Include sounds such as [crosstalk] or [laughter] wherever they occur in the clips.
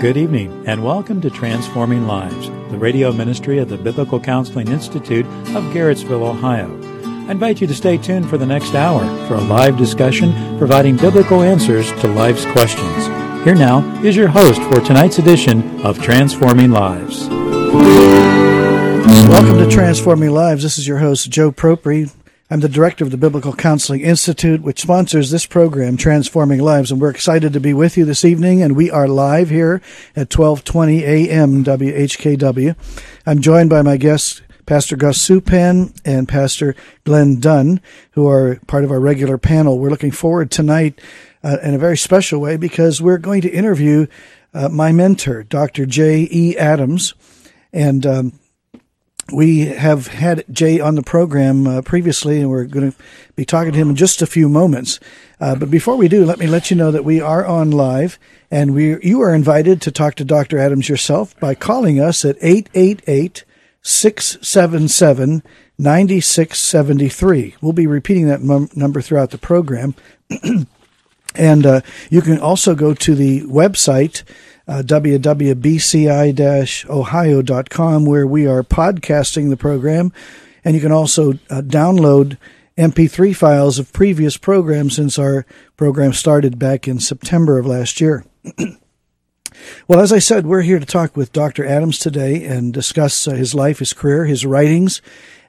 Good evening, and welcome to Transforming Lives, the radio ministry of the Biblical Counseling Institute of Garrettsville, Ohio. I invite you to stay tuned for the next hour for a live discussion providing biblical answers to life's questions. Here now is your host for tonight's edition of Transforming Lives. Welcome to Transforming Lives. This is your host, Joe Propri. I'm the director of the Biblical Counseling Institute, which sponsors this program, Transforming Lives, and we're excited to be with you this evening. And we are live here at 12:20 a.m. WHKW. I'm joined by my guests, Pastor Gus Supan and Pastor Glenn Dunn, who are part of our regular panel. We're looking forward tonight uh, in a very special way because we're going to interview uh, my mentor, Dr. J. E. Adams, and um, we have had Jay on the program uh, previously, and we're going to be talking to him in just a few moments. Uh, but before we do, let me let you know that we are on live, and we you are invited to talk to Dr. Adams yourself by calling us at 888 677 9673. We'll be repeating that number throughout the program. [clears throat] and uh, you can also go to the website uh, www.bci-ohio.com where we are podcasting the program. And you can also uh, download MP3 files of previous programs since our program started back in September of last year. [clears throat] well, as I said, we're here to talk with Dr. Adams today and discuss uh, his life, his career, his writings,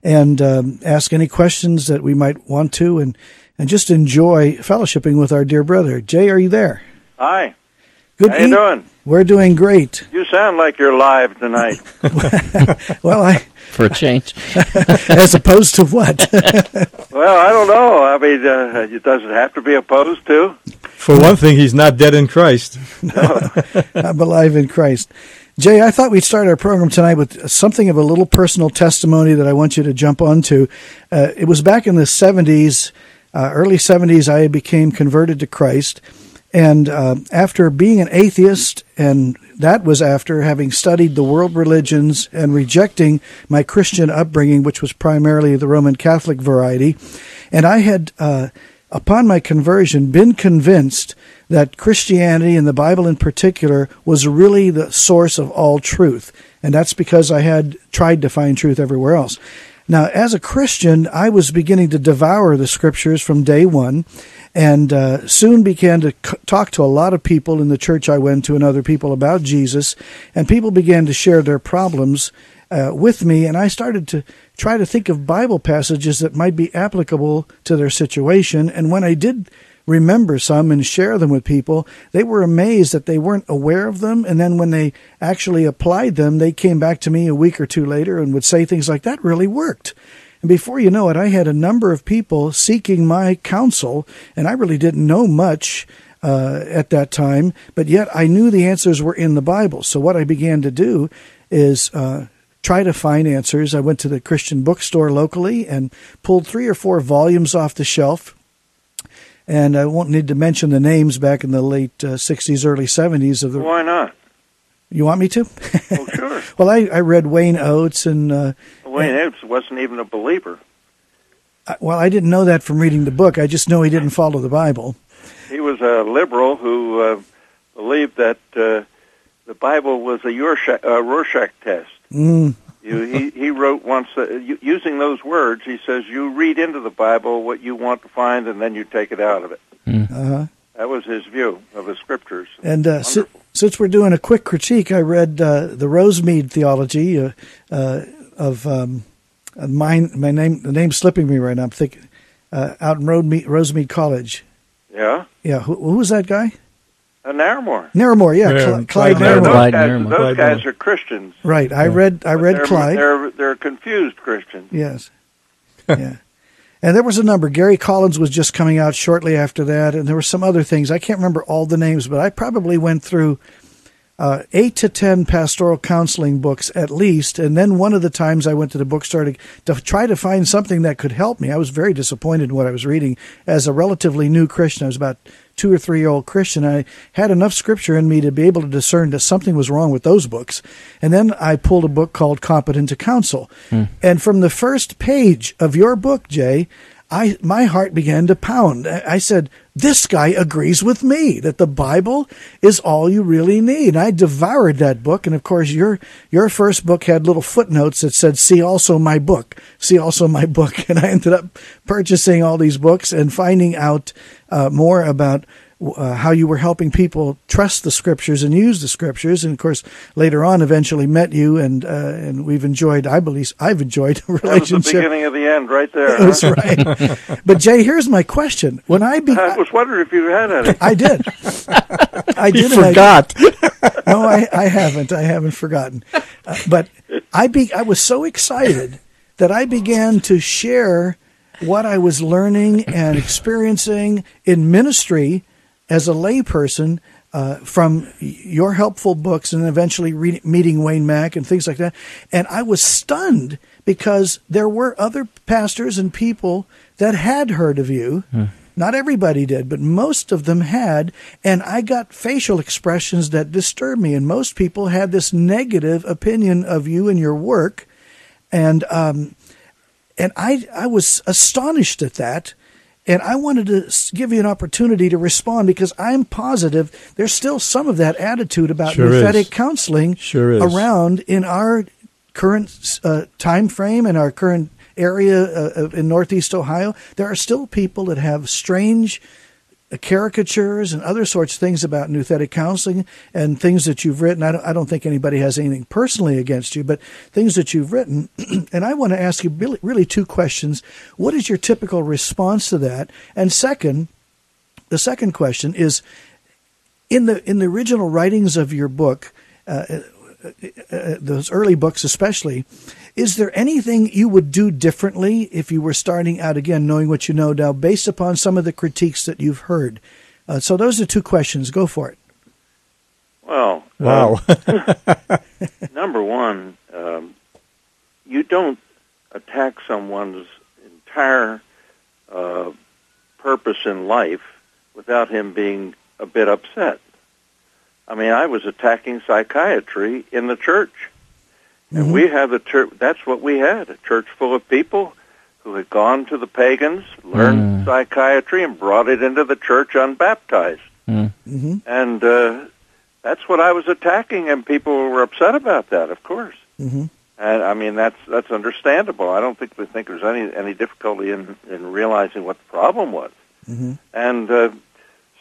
and um, ask any questions that we might want to and, and just enjoy fellowshipping with our dear brother. Jay, are you there? Hi. Good How you doing? We're doing great. You sound like you're live tonight. [laughs] well, I for a change, [laughs] as opposed to what? [laughs] well, I don't know. I mean, uh, doesn't have to be opposed to? For one thing, he's not dead in Christ. No. I'm alive in Christ. Jay, I thought we'd start our program tonight with something of a little personal testimony that I want you to jump onto. Uh, it was back in the 70s, uh, early 70s, I became converted to Christ. And uh, after being an atheist, and that was after having studied the world religions and rejecting my Christian upbringing, which was primarily the Roman Catholic variety, and I had, uh, upon my conversion, been convinced that Christianity and the Bible in particular was really the source of all truth. And that's because I had tried to find truth everywhere else. Now, as a Christian, I was beginning to devour the scriptures from day one and uh, soon began to c- talk to a lot of people in the church I went to and other people about Jesus. And people began to share their problems uh, with me. And I started to try to think of Bible passages that might be applicable to their situation. And when I did remember some and share them with people, they were amazed that they weren't aware of them. And then when they actually applied them, they came back to me a week or two later and would say things like, that really worked. And before you know it, I had a number of people seeking my counsel, and I really didn't know much uh, at that time, but yet I knew the answers were in the Bible. So what I began to do is uh, try to find answers. I went to the Christian bookstore locally and pulled three or four volumes off the shelf. And I won't need to mention the names back in the late uh, 60s, early 70s of the. Why not? You want me to? Oh, [laughs] sure. well, I, I read Wayne Oates and. Uh, Wayne Oates wasn't even a believer. I, well, I didn't know that from reading the book. I just know he didn't follow the Bible. He was a liberal who uh, believed that uh, the Bible was a Rorschach, uh, Rorschach test. Mm. You, he, he wrote once, uh, using those words, he says, you read into the Bible what you want to find and then you take it out of it. Mm. Uh-huh. That was his view of the scriptures. And uh, si- since we're doing a quick critique, I read uh, the Rosemead theology uh, uh of um, my my name the name's slipping me right now. I'm thinking uh, out in Rosemead, Rosemead College. Yeah. Yeah. Who, who was that guy? Uh, Narramore. Narramore, yeah, yeah. Cl- Clyde, Clyde Narramore. Those, Clyde guys, Narramore. those Clyde guys are Christians. Right. I Yeah. read I read they're, Clyde. They're they're confused Christians. Yes. yeah. And there was a number. Gary Collins was just coming out shortly after that, and there were some other things. I can't remember all the names, but I probably went through uh, eight to ten pastoral counseling books at least. And then one of the times I went to the bookstore to, to try to find something that could help me. I was very disappointed in what I was reading as a relatively new Christian. I was about two or three year old Christian. I had enough scripture in me to be able to discern that something was wrong with those books. And then I pulled a book called Competent to Counsel. Hmm. And from the first page of your book, Jay, I my heart began to pound. I said, "This guy agrees with me that the Bible is all you really need." I devoured that book, and of course, your your first book had little footnotes that said, "See also my book." See also my book, [laughs] and I ended up purchasing all these books and finding out uh, more about uh, how you were helping people trust the scriptures and use the scriptures. And of course, later on, eventually met you, and uh, and we've enjoyed. I believe I've enjoyed a relationship. That was the beginning of the end, right there. That's right. but Jay, here's my question: When I be- I was wondering if you had any. I did. I did. He forgot. I, no, I, I haven't. I haven't forgotten. Uh, but I be I was so excited that I began to share what I was learning and experiencing in ministry as a layperson uh, from your helpful books and eventually re- meeting Wayne Mack and things like that. And I was stunned because there were other pastors and people that had heard of you. Hmm. Not everybody did, but most of them had. And I got facial expressions that disturbed me. And most people had this negative opinion of you and your work. And, um, and I, I was astonished at that. And I wanted to give you an opportunity to respond because I'm positive there's still some of that attitude about sure nouthetic is. counseling sure is. around in our current uh, time frame and our current area uh, in Northeast Ohio. There are still people that have strange caricatures and other sorts of things about nouthetic counseling and things that you've written. I don't, I don't think anybody has anything personally against you, but things that you've written. [clears throat] and I want to ask you really, really two questions. What is your typical response to that? And second, the second question is in the in the original writings of your book. Uh, uh, uh, those early books especially, is there anything you would do differently if you were starting out again, knowing what you know now, based upon some of the critiques that you've heard? Uh, so those are two questions. Go for it. Well, wow. uh, [laughs] number one, um, you don't attack someone's entire uh, purpose in life without him being a bit upset. I mean, I was attacking psychiatry in the church. And mm-hmm. we have the church, that's what we had, a church full of people who had gone to the pagans, learned mm. psychiatry, and brought it into the church unbaptized. Mm. Mm-hmm. And uh, that's what I was attacking, and people were upset about that, of course. Mm-hmm. And I mean, that's that's understandable. I don't think we think there's any any difficulty in in realizing what the problem was. Mm-hmm. And uh,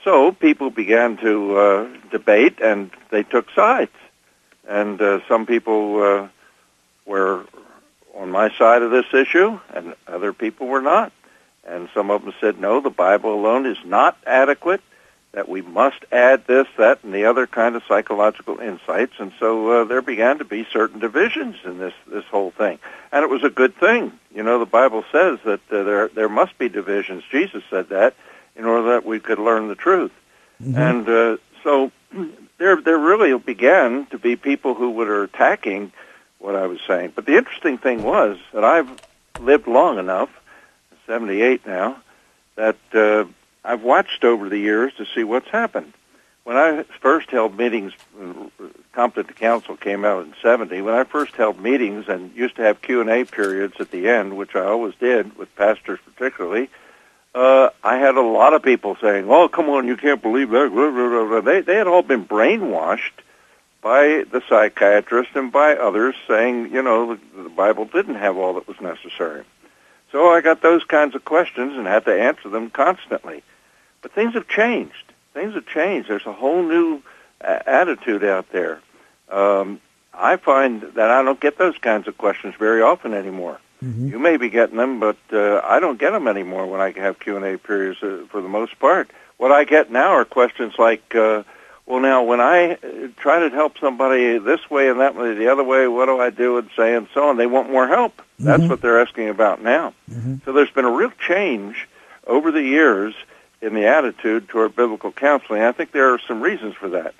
so people began to uh, debate, and they took sides. And uh, some people uh, were on my side of this issue, and other people were not. And some of them said, no, the Bible alone is not adequate, that we must add this, that, and the other kind of psychological insights. And so uh, there began to be certain divisions in this, this whole thing. And it was a good thing. You know, the Bible says that uh, there, there must be divisions. Jesus said that in order that we could learn the truth. Mm-hmm. And uh, so [clears throat] there, there really began to be people who were attacking what I was saying. But the interesting thing was that I've lived long enough, 78 now, that uh, I've watched over the years to see what's happened. When I first held meetings, Competent council came out in 70. When I first held meetings and used to have Q&A periods at the end, which I always did with pastors particularly, uh, I had a lot of people saying, "Oh, come on, you can't believe that." They they had all been brainwashed by the psychiatrist and by others, saying, you know, the, the Bible didn't have all that was necessary. So I got those kinds of questions and had to answer them constantly. But things have changed. Things have changed. There's a whole new uh, attitude out there. Um, I find that I don't get those kinds of questions very often anymore. Mm-hmm. You may be getting them, but uh, I don't get them anymore when I have Q and A periods uh, for the most part. What I get now are questions like, uh, "Well, now when I uh, try to help somebody this way and that way, the other way, what do I do?" and say and so on. They want more help. Mm-hmm. That's what they're asking about now. Mm-hmm. So there's been a real change over the years in the attitude toward biblical counseling. I think there are some reasons for that.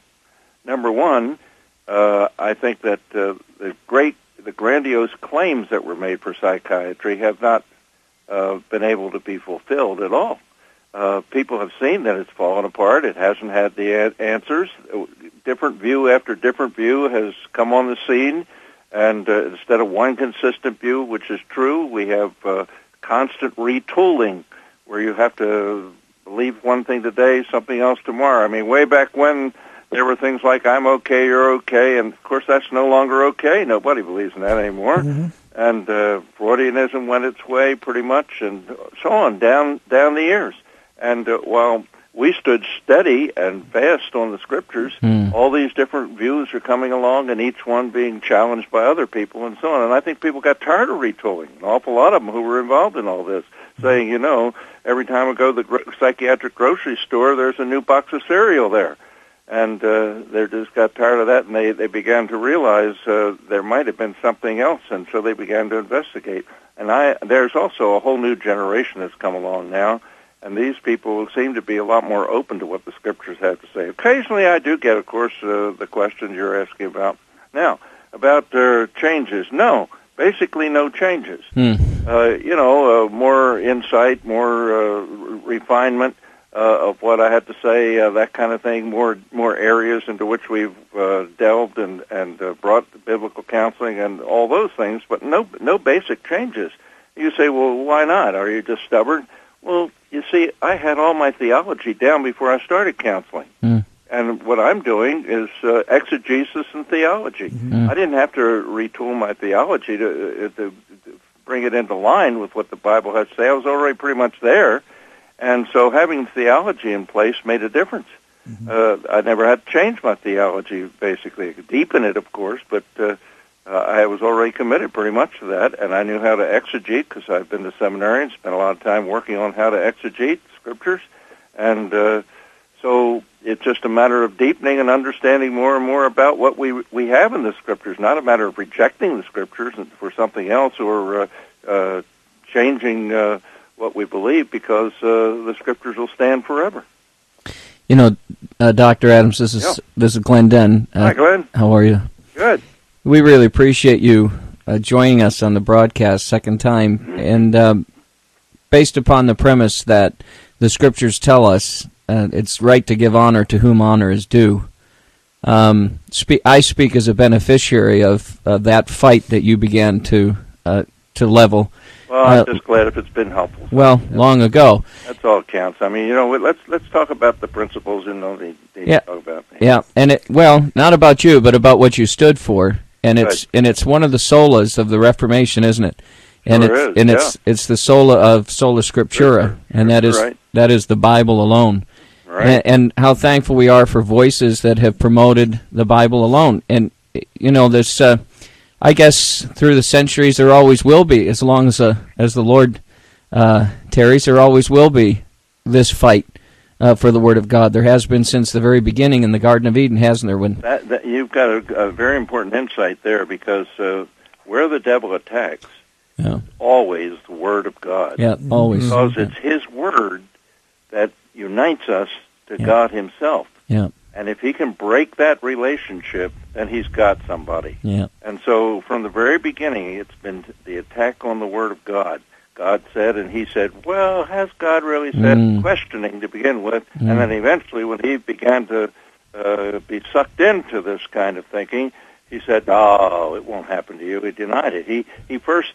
Number one, uh, I think that uh, the great the grandiose claims that were made for psychiatry have not uh, been able to be fulfilled at all. Uh, people have seen that it's fallen apart. It hasn't had the a- answers. Different view after different view has come on the scene, and uh, instead of one consistent view, which is true, we have uh, constant retooling where you have to believe one thing today, something else tomorrow. I mean, way back when there were things like "I'm okay, you're okay," and of course that's no longer okay. Nobody believes in that anymore. Mm-hmm. And uh, Freudianism went its way pretty much, and so on down down the years. And uh, while we stood steady and fast on the scriptures, mm. all these different views are coming along, and each one being challenged by other people, and so on. And I think people got tired of retooling. An awful lot of them who were involved in all this, saying, you know, every time I go to the gro- psychiatric grocery store, there's a new box of cereal there and uh, they just got tired of that, and they they began to realize uh, there might have been something else, and so they began to investigate. And I there's also a whole new generation that's come along now, and these people seem to be a lot more open to what the scriptures have to say. Occasionally, I do get, of course, uh, the questions you're asking about now about uh, changes. No, basically no changes. Hmm. Uh, you know, uh, more insight, more uh, refinement uh, of what I had to say, uh, that kind of thing. More more areas into which we've uh, delved and and uh, brought biblical counseling and all those things, but no no basic changes. You say, well, why not? Are you just stubborn? Well, you see, I had all my theology down before I started counseling. Mm. And what I'm doing is uh, exegesis and theology. Mm. I didn't have to retool my theology to, uh, to, to bring it into line with what the Bible has to say. I was already pretty much there. And so having theology in place made a difference. Mm-hmm. Uh, I never had to change my theology, basically. Deepen it, of course, but uh, uh, I was already committed pretty much to that, and I knew how to exegete because I've been to seminary and spent a lot of time working on how to exegete scriptures. And uh, so it's just a matter of deepening and understanding more and more about what we we have in the scriptures, not a matter of rejecting the scriptures for something else or uh, uh, changing uh, what we believe because uh, the scriptures will stand forever. You know, uh, Doctor Adams, this is yeah. this is Glenn Dunn. Uh, Hi, Glenn. How are you? Good. We really appreciate you uh, joining us on the broadcast second time, mm-hmm. and um, based upon the premise that the scriptures tell us uh, it's right to give honor to whom honor is due. Um, spe- I speak as a beneficiary of that fight that you began to uh, to level well, I'm uh, just glad if it's been helpful. Well, long ago. That's all counts. I mean, you know, let's let's talk about the principles and all the yeah. talk about. Yeah, and it well, not about you, but about what you stood for, and it's and it's one of the solas of the Reformation, isn't it? And sure it's is, and yeah. it's it's the sola of sola scriptura, and that is right. that is the Bible alone. Right. And, and how thankful we are for voices that have promoted the Bible alone. And you know, this uh, I guess through the centuries there always will be, as long as uh, as the Lord uh, tarries, there always will be this fight uh, for the Word of God. There has been since the very beginning in the Garden of Eden, hasn't there? When that, that, you've got a, a, very important insight there, because uh, where the devil attacks, yeah. always the Word of God. Yeah, always because yeah. it's His Word that unites us to yeah. God Himself. Yeah. And if he can break that relationship, then he's got somebody. Yeah. And so from the very beginning, it's been the attack on the Word of God. God said, and he said, well, has God really said? Mm. Questioning to begin with. Mm. And then eventually, when he began to uh, be sucked into this kind of thinking, he said, oh, it won't happen to you. He denied it. He, he first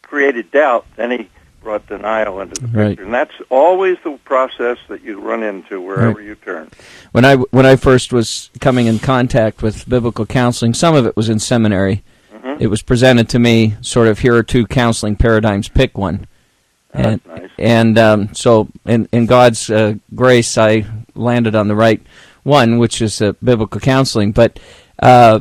created doubt, then he brought denial into the right. picture, and that's always the process that you run into wherever right. you turn. When I when I first was coming in contact with biblical counseling, some of it was in seminary. Mm-hmm. It was presented to me sort of here are two counseling paradigms, pick one. Oh, and nice. and um, so in in God's uh, grace, I landed on the right one, which is uh, biblical counseling. But uh,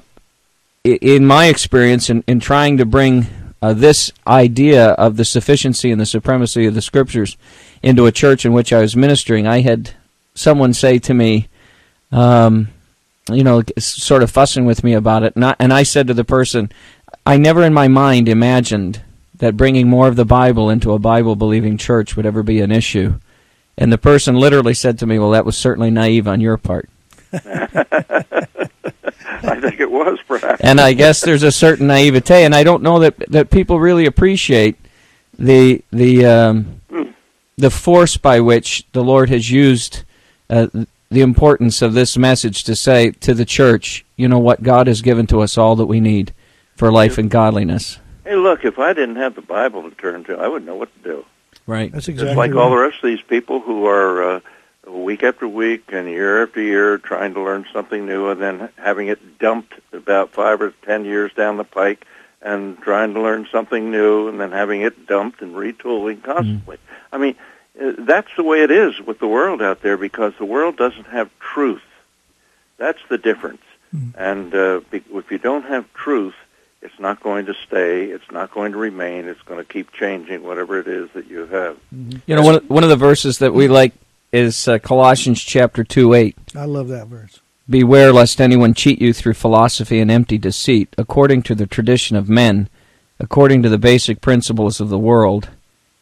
in my experience, in, in trying to bring uh, this idea of the sufficiency and the supremacy of the scriptures into a church in which I was ministering, I had someone say to me, um, you know, sort of fussing with me about it, and I, and I said to the person, I never in my mind imagined that bringing more of the Bible into a Bible believing church would ever be an issue. And the person literally said to me, Well, that was certainly naive on your part. [laughs] [laughs] I think it was perhaps. And I guess there's a certain naivete, and I don't know that that people really appreciate the the um, mm. the force by which the Lord has used uh, the importance of this message to say to the church, you know what, God has given to us all that we need for life and godliness. Hey, look, if I didn't have the Bible to turn to, I wouldn't know what to do. Right. That's Just exactly like right. all the rest of these people who are uh, week after week and year after year trying to learn something new and then having it dumped about five or ten years down the pike and trying to learn something new and then having it dumped and retooling constantly. I mean, uh, that's the way it is with the world out there because the world doesn't have truth. That's the difference. And uh, be- if you don't have truth, it's not going to stay. It's not going to remain. It's going to keep changing whatever it is that you have. You know, one of, one of the verses that we like is uh, Colossians chapter 2 8. I love that verse. Beware lest anyone cheat you through philosophy and empty deceit, according to the tradition of men, according to the basic principles of the world,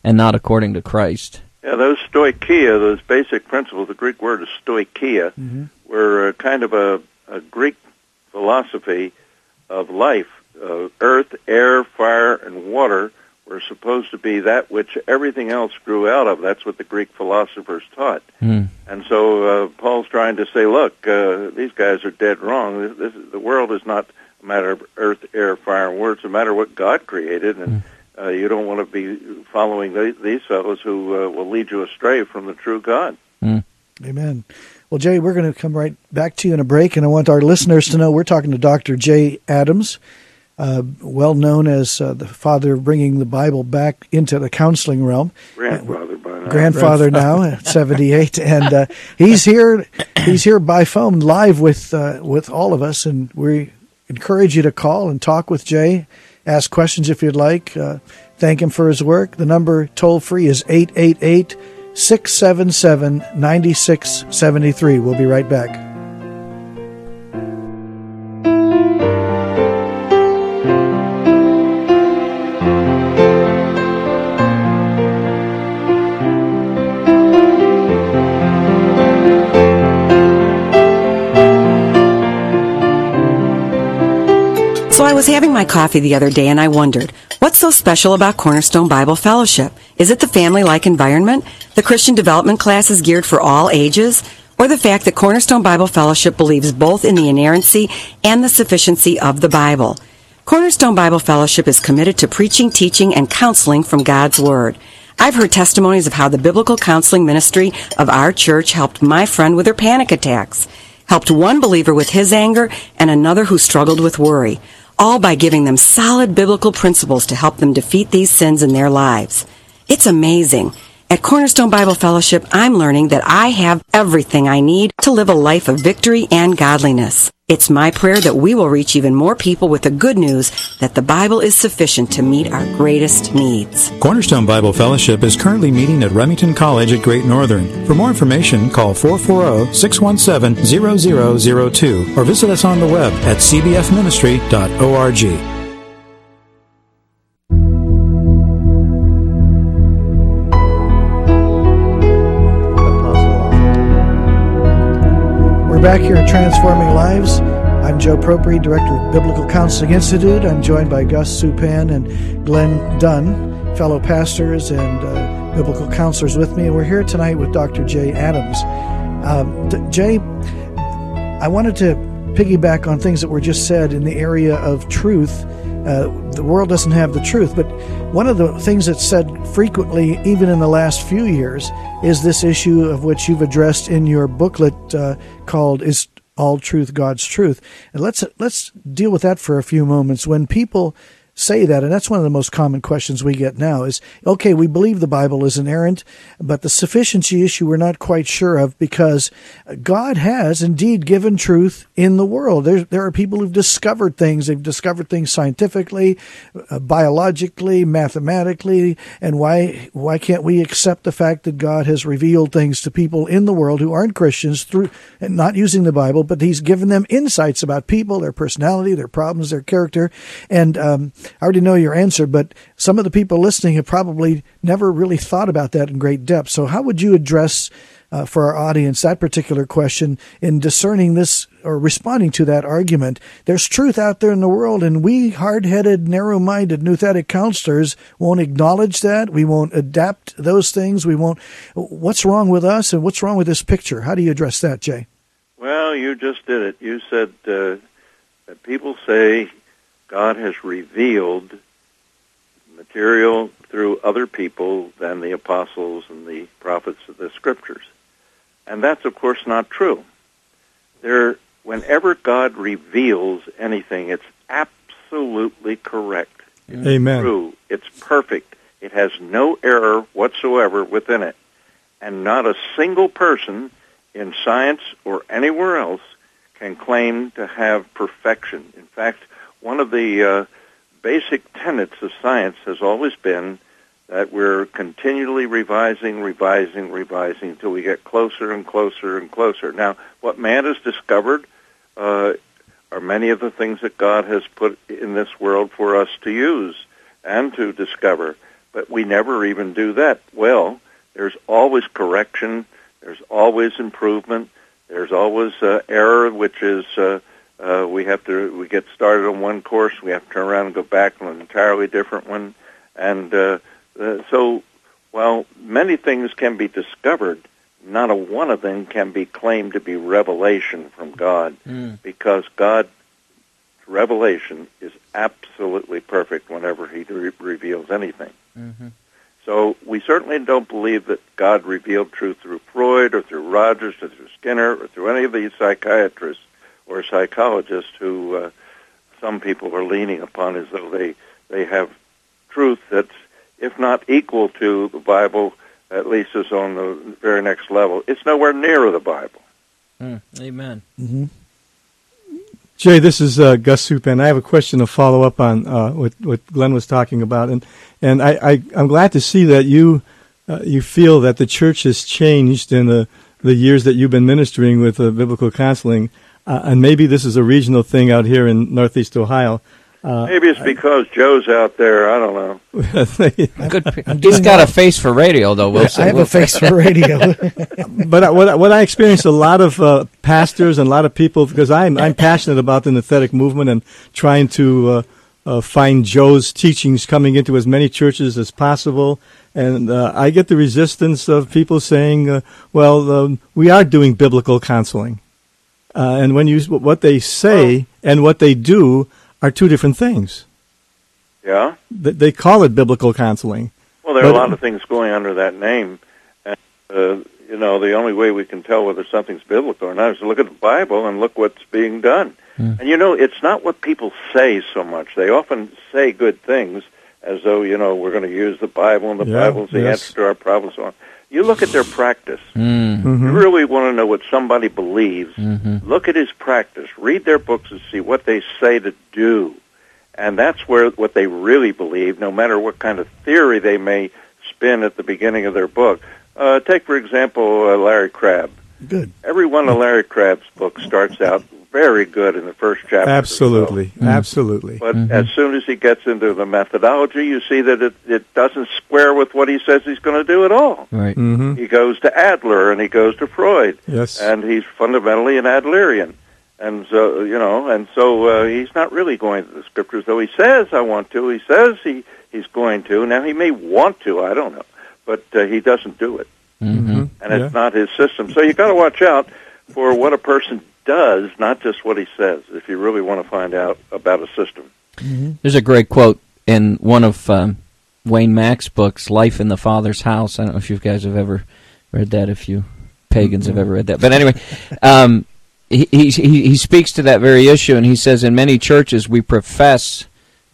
and not according to Christ. Yeah, those stoicheia, those basic principles, the Greek word is stoicheia, were uh, kind of a, a Greek philosophy of life. Uh, earth, air, fire, and water were supposed to be that which everything else grew out of. That's what the Greek philosophers taught. Hmm. And so uh, Paul's trying to say, look, uh, these guys are dead wrong. This, this the world is not a matter of earth, air, fire, and water. It's a matter of what God created, and uh, you don't want to be following the, these fellows who uh, will lead you astray from the true God. Amen. Well, Jay, we're going to come right back to you in a break, and I want our listeners to know we're talking to Dr. Jay Adams, uh, well known as uh, the father of bringing the Bible back into the counseling realm. Grandfather by now. grandfather now at 78 and uh, he's here he's here by phone live with uh, with all of us and we encourage you to call and talk with Jay ask questions if you'd like uh, thank him for his work the number toll free is 888 677 9673 we'll be right back was having my coffee the other day and I wondered, what's so special about Cornerstone Bible Fellowship? Is it the family-like environment, the Christian development classes geared for all ages, or the fact that Cornerstone Bible Fellowship believes both in the inerrancy and the sufficiency of the Bible? Cornerstone Bible Fellowship is committed to preaching, teaching, and counseling from God's Word. I've heard testimonies of how the biblical counseling ministry of our church helped my friend with her panic attacks, helped one believer with his anger, and another who struggled with worry, all by giving them solid biblical principles to help them defeat these sins in their lives. It's amazing. At Cornerstone Bible Fellowship, I'm learning that I have everything I need to live a life of victory and godliness. It's my prayer that we will reach even more people with the good news that the Bible is sufficient to meet our greatest needs. Cornerstone Bible Fellowship is currently meeting at Remington College at Great Northern. For more information, call 440-617-0002 or visit us on the web at cbfministry.org. We're back here at Transforming Lives. I'm Joe Propri, Director of Biblical Counseling Institute. I'm joined by Gus Supan and Glenn Dunn, fellow pastors and uh, biblical counselors with me. And we're here tonight with Dr. Jay Adams. Um, D- Jay, I wanted to piggyback on things that were just said in the area of truth. Uh, the world doesn't have the truth, but one of the things that's said frequently, even in the last few years, is this issue of which you've addressed in your booklet uh, called "Is All Truth God's Truth?" And let's let's deal with that for a few moments. When people say that, and that's one of the most common questions we get now is, okay, we believe the Bible is inerrant, but the sufficiency issue we're not quite sure of because God has indeed given truth in the world. There, there are people who've discovered things. They've discovered things scientifically, uh, biologically, mathematically, and why, why can't we accept the fact that God has revealed things to people in the world who aren't Christians through, not using the Bible, but He's given them insights about people, their personality, their problems, their character, and, um, I already know your answer, but some of the people listening have probably never really thought about that in great depth. So, how would you address uh, for our audience that particular question in discerning this or responding to that argument? There's truth out there in the world, and we hard headed, narrow minded, nouthetic counselors won't acknowledge that. We won't adapt those things. We won't. What's wrong with us, and what's wrong with this picture? How do you address that, Jay? Well, you just did it. You said uh, that people say God has revealed material through other people than the apostles and the prophets of the scriptures. And that's, of course, not true. There, whenever God reveals anything, it's absolutely correct. It's Amen. true. It's perfect. It has no error whatsoever within it. And not a single person in science or anywhere else can claim to have perfection. In fact, one of the uh, basic tenets of science has always been that we're continually revising, revising, revising until we get closer and closer and closer. Now, what man has discovered uh, are many of the things that God has put in this world for us to use and to discover, but we never even do that well. There's always correction. There's always improvement. There's always uh, error, which is uh, uh, we have to we get started on one course, we have to turn around and go back on an entirely different one, and uh, uh, so while many things can be discovered, not a one of them can be claimed to be revelation from God, because God's revelation is absolutely perfect whenever He re- reveals anything. So we certainly don't believe that God revealed truth through Freud or through Rogers or through Skinner or through any of these psychiatrists or psychologists who uh, some people are leaning upon as though they, they have truth that's, if not equal to the Bible, at least is on the very next level. It's nowhere near the Bible. Mm, amen. Jay, this is uh, Gus Supan. I have a question to follow up on uh, what what Glenn was talking about, and and I, I I'm glad to see that you uh, you feel that the church has changed in the the years that you've been ministering with uh, biblical counseling, uh, and maybe this is a regional thing out here in Northeast Ohio. Uh, Maybe it's because Joe's out there. I don't know. [laughs] Good. He's got a face for radio, though. Wilson. I have a face for radio. [laughs] but I- what I- what I experienced a lot of uh, pastors and a lot of people because I'm I'm passionate about the Nouthetic movement and trying to uh, uh, find Joe's teachings coming into as many churches as possible. And uh, I get the resistance of people saying, uh, "Well, um, we are doing biblical counseling," uh, and when you what they say and what they do are two different things. Yeah? They, they call it biblical counseling. Well, there are a lot of things going under that name. And, uh, you know, the only way we can tell whether something's biblical or not is to look at the Bible and look what's being done. And, you know, it's not what people say so much. They often say good things as though, you know, we're going to use the Bible and the Yeah, Bible's the yes. answer to our problems. So on. You look at their practice. Mm, Mhm. You really want to know what somebody believes. mhm. Look at his practice. Read their books and see what they say to do. And that's where what they really believe, no matter what kind of theory they may spin at the beginning of their book. Uh, take, for example, uh, Larry Crabb. Good. Every one of Larry Crabb's books starts out very good in the first chapter. or so. Absolutely, absolutely. But as soon as he gets into the methodology, you see that it, it doesn't square with what he says he's going to do at all. Right. Mm-hmm. He goes to Adler and he goes to Freud Yes. and he's fundamentally an Adlerian. And so, you know, and so uh, he's not really going to the scriptures, though he says, I want to. He says he, he's going to. Now, he may want to, I don't know, but uh, he doesn't do it. hmm And it's not his system. So you got to watch out for what a person does, not just what he says, if you really want to find out about a system. There's a great quote in one of um, Wayne Mack's books, "Life in the Father's House." I don't know if you guys have ever read that. If you pagans have ever read that, but anyway, um, he, he he he speaks to that very issue, and he says, in many churches we profess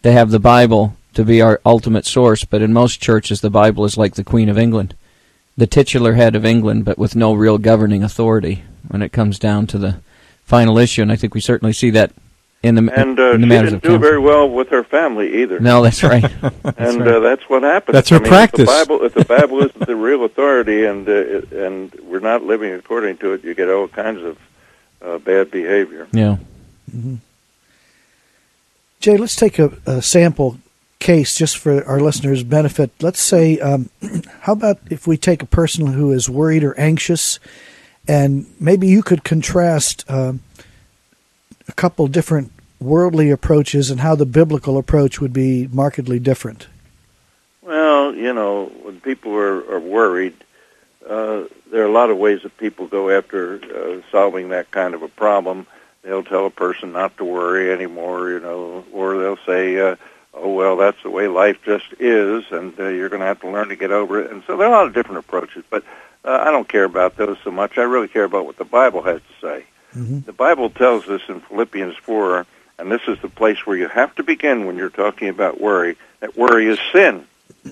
to have the Bible to be our ultimate source, but in most churches the Bible is like the Queen of England, the titular head of England, but with no real governing authority when it comes down to the final issue. And I think we certainly see that in the And uh, in she the matters didn't of do counsel. very well with her family either. No, that's right. [laughs] and right. uh, that's what happens. That's her I mean, practice. If the Bible, if the [laughs] Bible isn't the real authority, and uh, it- and we're not living according to it, you get all kinds of uh, bad behavior. yeah. Jay, let's take a, a sample case just for our listeners' benefit. Let's say, um, [clears throat] how about if we take a person who is worried or anxious, and maybe you could contrast um, a couple different worldly approaches and how the biblical approach would be markedly different. Well, you know, when people are, are worried, uh, there are a lot of ways that people go after uh, solving that kind of a problem. They'll tell a person not to worry anymore, you know, or they'll say, uh, oh well, that's the way life just is, and uh, you're going to have to learn to get over it. And so there are a lot of different approaches, but uh, I don't care about those so much. I really care about what the Bible has to say. Mm-hmm. The Bible tells us in Philippians 4, and this is the place where you have to begin when you're talking about worry, that worry is sin.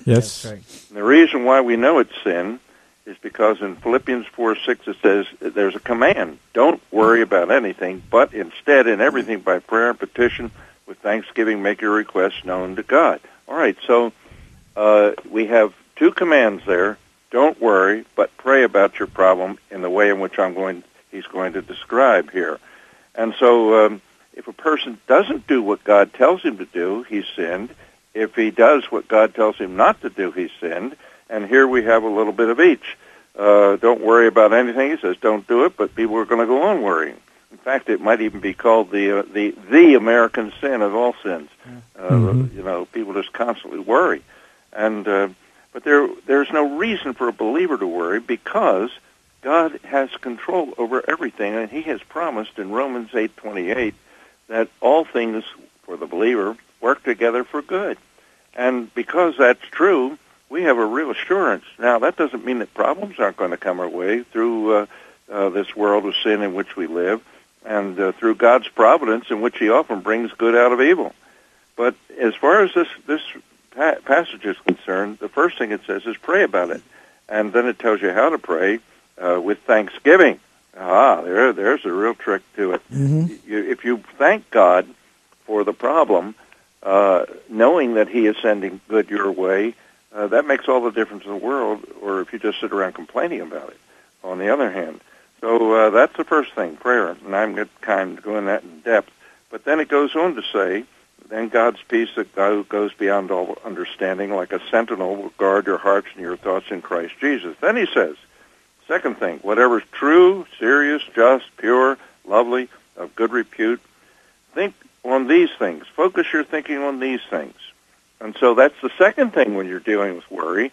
Yes. And the reason why we know it's sin is because in Philippians 4 6 it says there's a command. Don't worry about anything, but instead, in everything, by prayer and petition, with thanksgiving, make your requests known to God. All right, so uh, we have two commands there. Don't worry, but pray about your problem in the way in which I'm going. He's going to describe here, and so um, if a person doesn't do what God tells him to do, he's sinned. If he does what God tells him not to do, he's sinned. And here we have a little bit of each. Uh, don't worry about anything. He says, don't do it, but people are going to go on worrying. In fact, it might even be called the uh, the the American sin of all sins. Uh, Mhm. You know, people just constantly worry, and uh, but there there's no reason for a believer to worry because God has control over everything, and He has promised in Romans eight twenty eight that all things for the believer work together for good, and because that's true, we have a real assurance. Now, that doesn't mean that problems aren't going to come our way through uh, uh, this world of sin in which we live, and uh, through God's providence, in which He often brings good out of evil. But as far as this this pa- passage is concerned, the first thing it says is pray about it, and then it tells you how to pray uh, with thanksgiving. Ah, there, there's a real trick to it. Mm-hmm. You, if you thank God for the problem, uh, knowing that He is sending good your way, uh, that makes all the difference in the world. Or if you just sit around complaining about it. On the other hand, so uh, that's the first thing, prayer, and I'm not kind of going that in depth. But then it goes on to say, then God's peace that go- goes beyond all understanding, like a sentinel, will guard your hearts and your thoughts in Christ Jesus. Then he says, second thing, whatever's true, serious, just, pure, lovely, of good repute, think on these things. Focus your thinking on these things. And so that's the second thing when you're dealing with worry.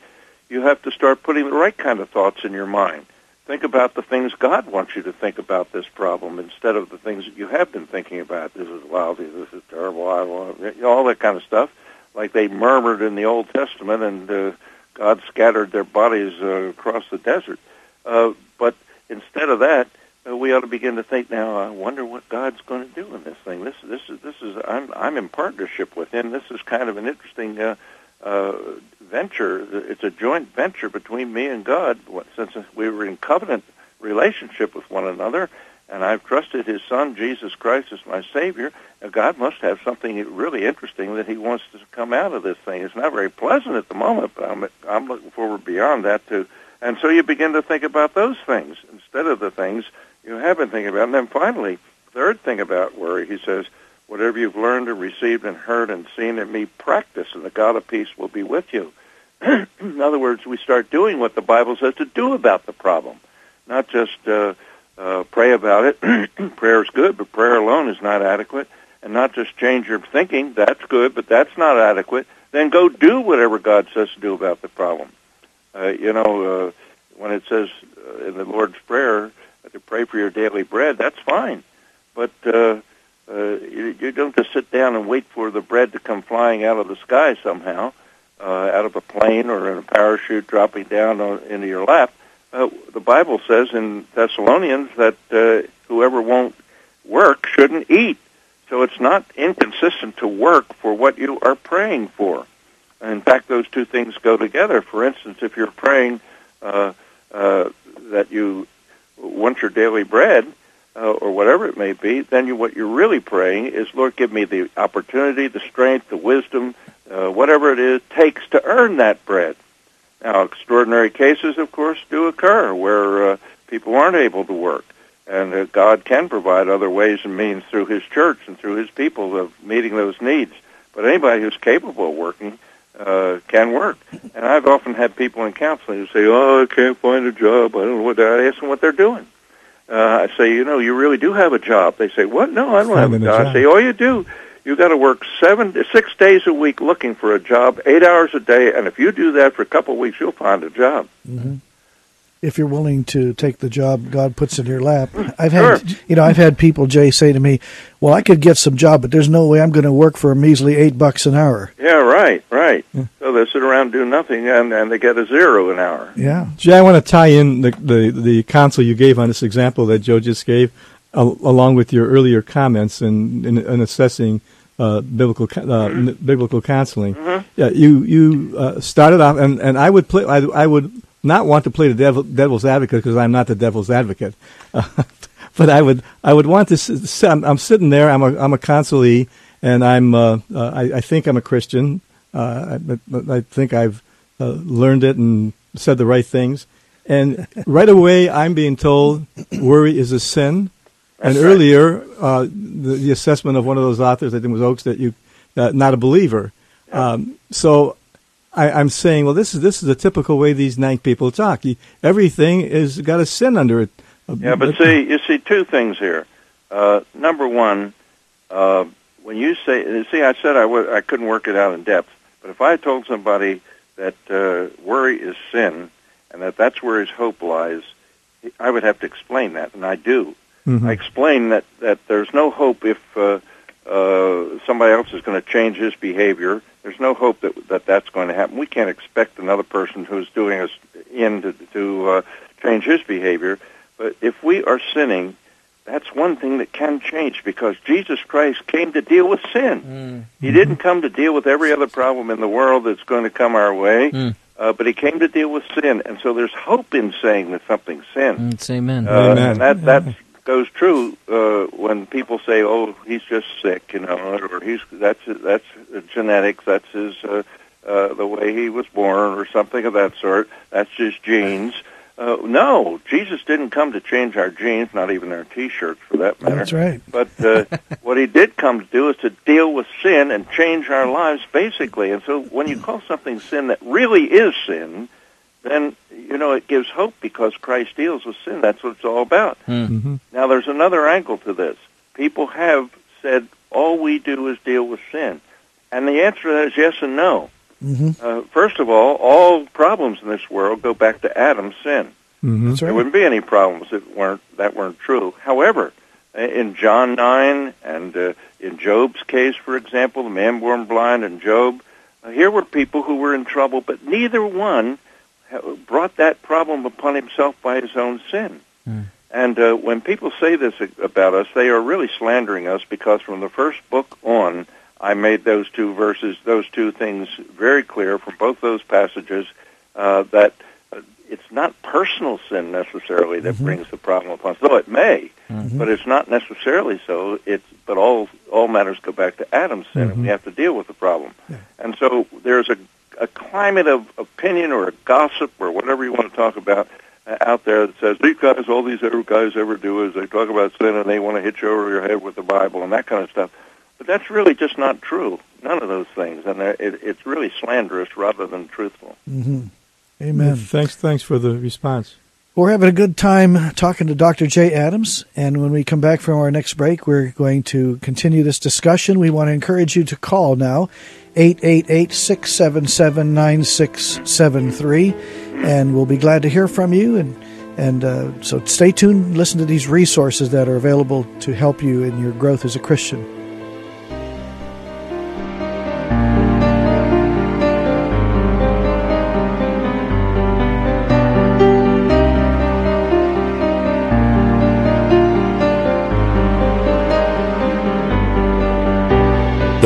You have to start putting the right kind of thoughts in your mind. Think about the things God wants you to think about this problem instead of the things that you have been thinking about. This is lousy. This is terrible. I want all that kind of stuff. Like they murmured in the Old Testament, and uh, God scattered their bodies uh, across the desert. Uh, but instead of that, uh, we ought to begin to think now. I wonder what God's going to do in this thing. This, this is, this is. I'm, I'm in partnership with Him. This is kind of an interesting uh, uh, venture. It's a joint venture between me and God. Since we were in covenant relationship with one another, and I've trusted His Son Jesus Christ as my Savior. God must have something really interesting that He wants to come out of this thing. It's not very pleasant at the moment, but I'm I'm looking forward beyond that to. And so you begin to think about those things instead of the things you have been thinking about. And then finally, third thing about worry, he says, whatever you've learned and received and heard and seen in me, practice, and the God of peace will be with you. [clears throat] in other words, we start doing what the Bible says to do about the problem, not just uh, uh, pray about it. [clears throat] prayer is good, but prayer alone is not adequate. And not just change your thinking, that's good, but that's not adequate. Then go do whatever God says to do about the problem. Uh, you know, uh, when it says uh, in the Lord's Prayer to pray for your daily bread, that's fine. But uh, uh, you, you don't just sit down and wait for the bread to come flying out of the sky somehow, uh, out of a plane or in a parachute dropping down on, into your lap. Uh, the Bible says in Thessalonians that uh, whoever won't work shouldn't eat. So it's not inconsistent to work for what you are praying for. In fact, those two things go together. For instance, if you're praying uh, uh, that you want your daily bread, uh, or whatever it may be, then you, what you're really praying is, Lord, give me the opportunity, the strength, the wisdom, uh, whatever it is takes to earn that bread. Now, extraordinary cases, of course, do occur where uh, people aren't able to work, and uh, God can provide other ways and means through His church and through His people of meeting those needs. But anybody who's capable of working uh, can work. And I've often had people in counseling who say, "Oh, I can't find a job. I don't know what." I ask them what they're doing. Uh, I say, "You know, you really do have a job." They say, "What? No, I don't have a job." I say, "All you do, you got to work seven, six days a week looking for a job, eight hours a day, and if you do that for a couple of weeks, you'll find a job." Mm-hmm. If you're willing to take the job God puts in your lap. I've had, sure. you know, I've had people, Jay, say to me, "Well, I could get some job, but there's no way I'm going to work for a measly eight bucks an hour." Yeah, right, right. Yeah. So they sit around do nothing, and and they get a zero an hour. Yeah, Jay, I want to tie in the the, the counsel you gave on this example that Joe just gave, uh, along with your earlier comments in in, in assessing. Uh, biblical uh, mm-hmm. biblical counseling. Mm-hmm. Yeah, you you uh, started off, and, and I would play. I, I would not want to play the devil, devil's advocate because I'm not the devil's advocate. Uh, [laughs] but I would I would want to. I'm, I'm, sitting there. I'm a I'm a counselee, and I'm uh, uh, I, I, think I'm a Christian. Uh, I, I, think I've uh, learned it and said the right things. And right away, I'm being told worry is a sin. and earlier, uh, the, the, assessment of one of those authors, I think was Oakes, that you not a believer. Um, so I, am saying, well, this is this is a typical way these ninth people talk. everything is got a sin under it. Yeah, but see, you see two things here. Uh, number one, uh, when you say, see, I said I w- I couldn't work it out in depth, but if I told somebody that uh, worry is sin and that that's where his hope lies, I would have to explain that, and I do. Mm-hmm. I explain that that there's no hope if uh, uh, somebody else is going to change his behavior there's no hope that, that that's going to happen. We can't expect another person who's doing us in to, to uh, change his behavior. But if we are sinning, that's one thing that can change because Jesus Christ came to deal with sin. Mm. He didn't come to deal with every other problem in the world that's going to come our way, mm. uh, but he came to deal with sin. And so there's hope in saying that something's sin. Mm, amen. Uh, amen. And that, that's goes true uh, when people say, "Oh, he's just sick," you know, or he's that's that's genetics, that's his uh, uh, the way he was born, or something of that sort. That's just genes. Uh, no, Jesus didn't come to change our genes, not even our T-shirts for that matter. That's right. But uh, [laughs] what he did come to do is to deal with sin and change our lives, basically. And so, when you call something sin that really is sin, then you know it gives hope because Christ deals with sin. That's what it's all about. Hmm. Mm-hmm. Now, there's another angle to this. People have said all we do is deal with sin, and the answer to that is yes and no. Mm-hmm. Uh, first of all, all problems in this world go back to Adam's sin. Mm-hmm. Right. There wouldn't be any problems that weren't that weren't true. However, in John nine and uh, in Job's case, for example, the man born blind and Job, uh, here were people who were in trouble, but neither one brought that problem upon himself by his own sin. Mm. And uh, when people say this about us, they are really slandering us because from the first book on, I made those two verses, those two things very clear from both those passages uh, that uh, it's not personal sin necessarily that mm-hmm. brings the problem upon us, though it may, mm-hmm. but it's not necessarily so. It's but all all matters go back to Adam's sin, mm-hmm. and we mm-hmm. have to deal with the problem. Yeah. And so there's a a climate of opinion or a gossip or whatever you want to talk about uh, out there that says these guys, all these other guys ever do is they talk about sin and they want to hit you over your head with the Bible and that kind of stuff. But that's really just not true. None of those things, and it, it's really slanderous rather than truthful. Mm-hmm. Amen. Thanks. Thanks for the response. We're having a good time talking to Dr. Jay Adams, and when we come back from our next break, we're going to continue this discussion. We want to encourage you to call now 888 677 9673. And we'll be glad to hear from you. And, and uh, so stay tuned, listen to these resources that are available to help you in your growth as a Christian.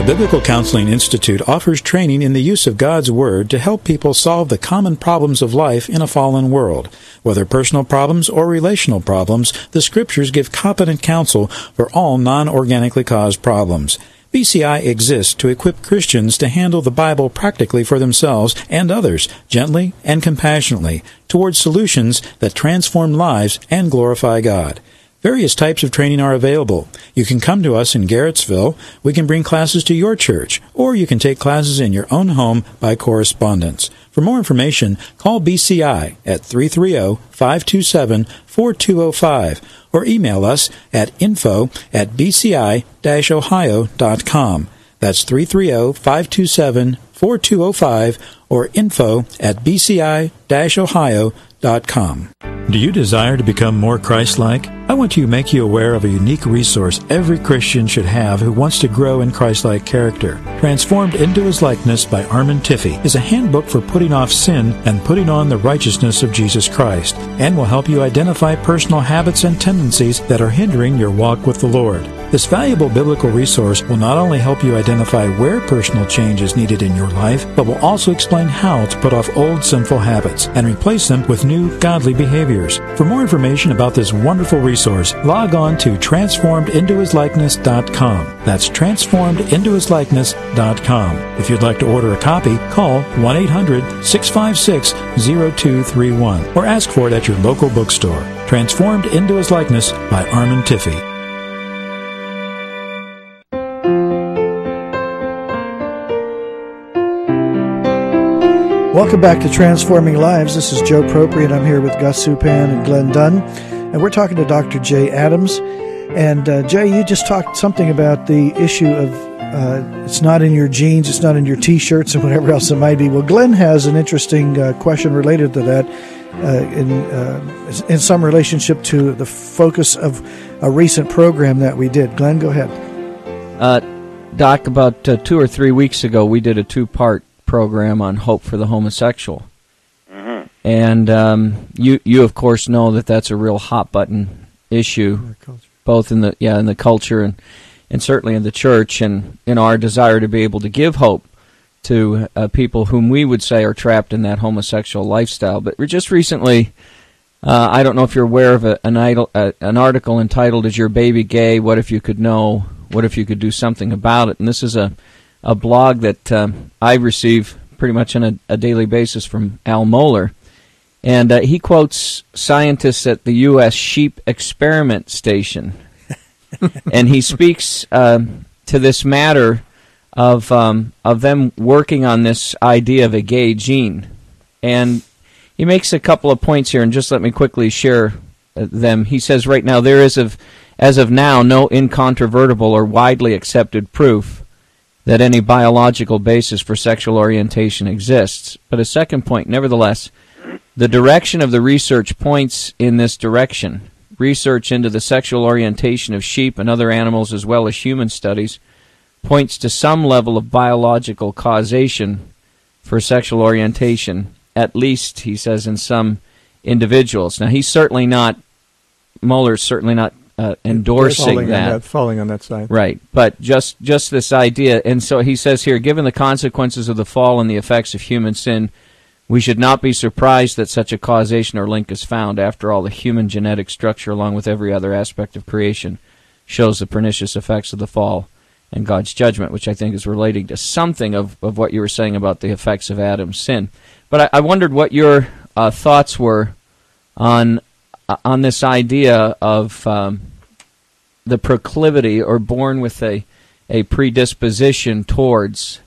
Biblical Counseling Institute offers training in the use of God's Word to help people solve the common problems of life in a fallen world. Whether personal problems or relational problems, the Scriptures give competent counsel for all non-organically caused problems. BCI exists to equip Christians to handle the Bible practically for themselves and others, gently and compassionately, towards solutions that transform lives and glorify God. Various types of training are available. You can come to us in Garrettsville. We can bring classes to your church, or you can take classes in your own home by correspondence. For more information, call BCI at 330-527-4205 or email us at info at bci-ohio.com. That's 330-527-4205 or info at bci-ohio.com. Do you desire to become more Christ-like? I want to make you aware of a unique resource every Christian should have who wants to grow in Christ-like character. Transformed into His Likeness by Armand Tiffe is a handbook for putting off sin and putting on the righteousness of Jesus Christ, and will help you identify personal habits and tendencies that are hindering your walk with the Lord. This valuable biblical resource will not only help you identify where personal change is needed in your life, but will also explain how to put off old sinful habits and replace them with new godly behaviors. For more information about this wonderful resource, log on to transformedintohislikeness.com. That's transformedintohislikeness.com. If you'd like to order a copy, call 1 800 656 0231 or ask for it at your local bookstore. Transformed into His Likeness by Armand Tiffe. Welcome back to Transforming Lives. This is Joe Propri, and I'm here with Gus Supan and Glenn Dunn. And we're talking to Dr. Jay Adams. And uh, Jay, you just talked something about the issue of uh, it's not in your jeans, it's not in your t shirts, and whatever else it might be. Well, Glenn has an interesting uh, question related to that uh, in, uh, in some relationship to the focus of a recent program that we did. Glenn, go ahead. Uh, Doc, about two or three weeks ago, we did a two part program on hope for the homosexual. And um, you, you of course know that that's a real hot button issue, both in the yeah in the culture and and certainly in the church, and in our desire to be able to give hope to uh, people whom we would say are trapped in that homosexual lifestyle. But just recently, uh, I don't know if you're aware of a, an, idol, uh, an article entitled "Is Your Baby Gay? What if you could know? What if you could do something about it?" And this is a a blog that um, I receive pretty much on a, a, daily basis from Al Mohler. And uh, he quotes scientists at the U.S. Sheep Experiment Station. [laughs] and he speaks uh, to this matter of, um, of them working on this idea of a gay gene. And he makes a couple of points here, and just let me quickly share uh, them. He says right now there is, of, as of now, no incontrovertible or widely accepted proof that any biological basis for sexual orientation exists. But a second point, nevertheless, the direction of the research points in this direction. Research into the sexual orientation of sheep and other animals, as well as human studies, points to some level of biological causation for sexual orientation, at least, he says, in some individuals. Now, he's certainly not, Mohler's certainly not uh, endorsing falling that. That. Falling on that side. Right. But just just this idea, and so he says here, given the consequences of the fall and the effects of human sin, we should not be surprised that such a causation or link is found. After all, the human genetic structure, along with every other aspect of creation, shows the pernicious effects of the fall and God's judgment, which I think is relating to something of, of what you were saying about the effects of Adam's sin. But I, I wondered what your uh, thoughts were on uh, on this idea of um, the proclivity or born with a a predisposition towards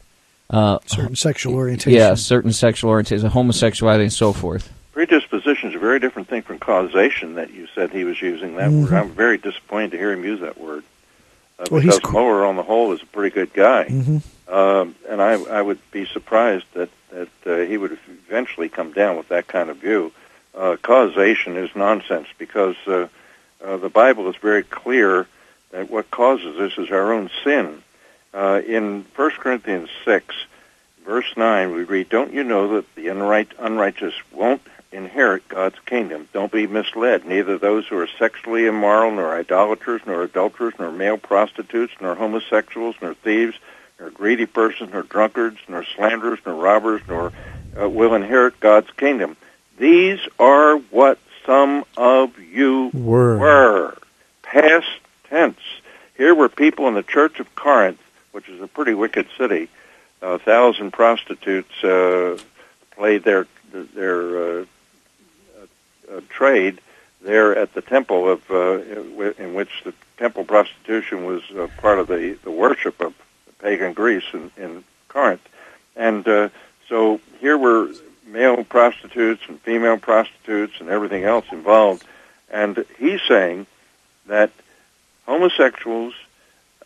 uh, certain sexual orientation. Yeah, certain sexual orientation, homosexuality, and so forth. Predisposition is a very different thing from causation that you said he was using that mm-hmm. word. I'm very disappointed to hear him use that word. Uh, well, because he's... Mohler, on the whole, is a pretty good guy. Mm-hmm. Um, and I, I would be surprised that, that uh, he would eventually come down with that kind of view uh, causation is nonsense because uh, uh, the Bible is very clear that what causes this is our own sin. Uh, in 1 Corinthians 6, verse 9, we read, Don't you know that the unright, unrighteous won't inherit God's kingdom? Don't be misled. Neither those who are sexually immoral, nor idolaters, nor adulterers, nor male prostitutes, nor homosexuals, nor thieves, nor greedy persons, nor drunkards, nor slanderers, nor robbers, nor uh, will inherit God's kingdom. These are what some of you were. were. Past tense. Here were people in the Church of Corinth, which is a pretty wicked city. A thousand prostitutes uh, played their their uh, uh, trade there at the temple of uh, in which the temple prostitution was uh, part of the, the worship of pagan Greece in, in Corinth, and uh, so here were male prostitutes and female prostitutes and everything else involved. And he's saying that homosexuals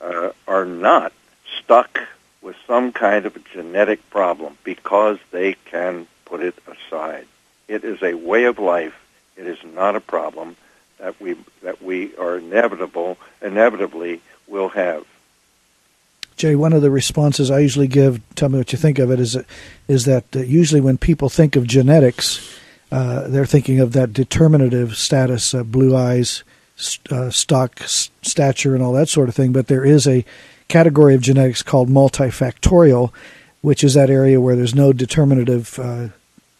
uh, are not stuck with some kind of a genetic problem because they can put it aside. It is a way of life. It is not a problem that we that we are inevitable inevitably will have. Jay, one of the responses I usually give, tell me what you think of it, is, is that uh, usually when people think of genetics, uh, they're thinking of that determinative status, uh, blue eyes, uh, stock, stature, and all that sort of thing. But there is a category of genetics called multifactorial, which is that area where there's no determinative uh,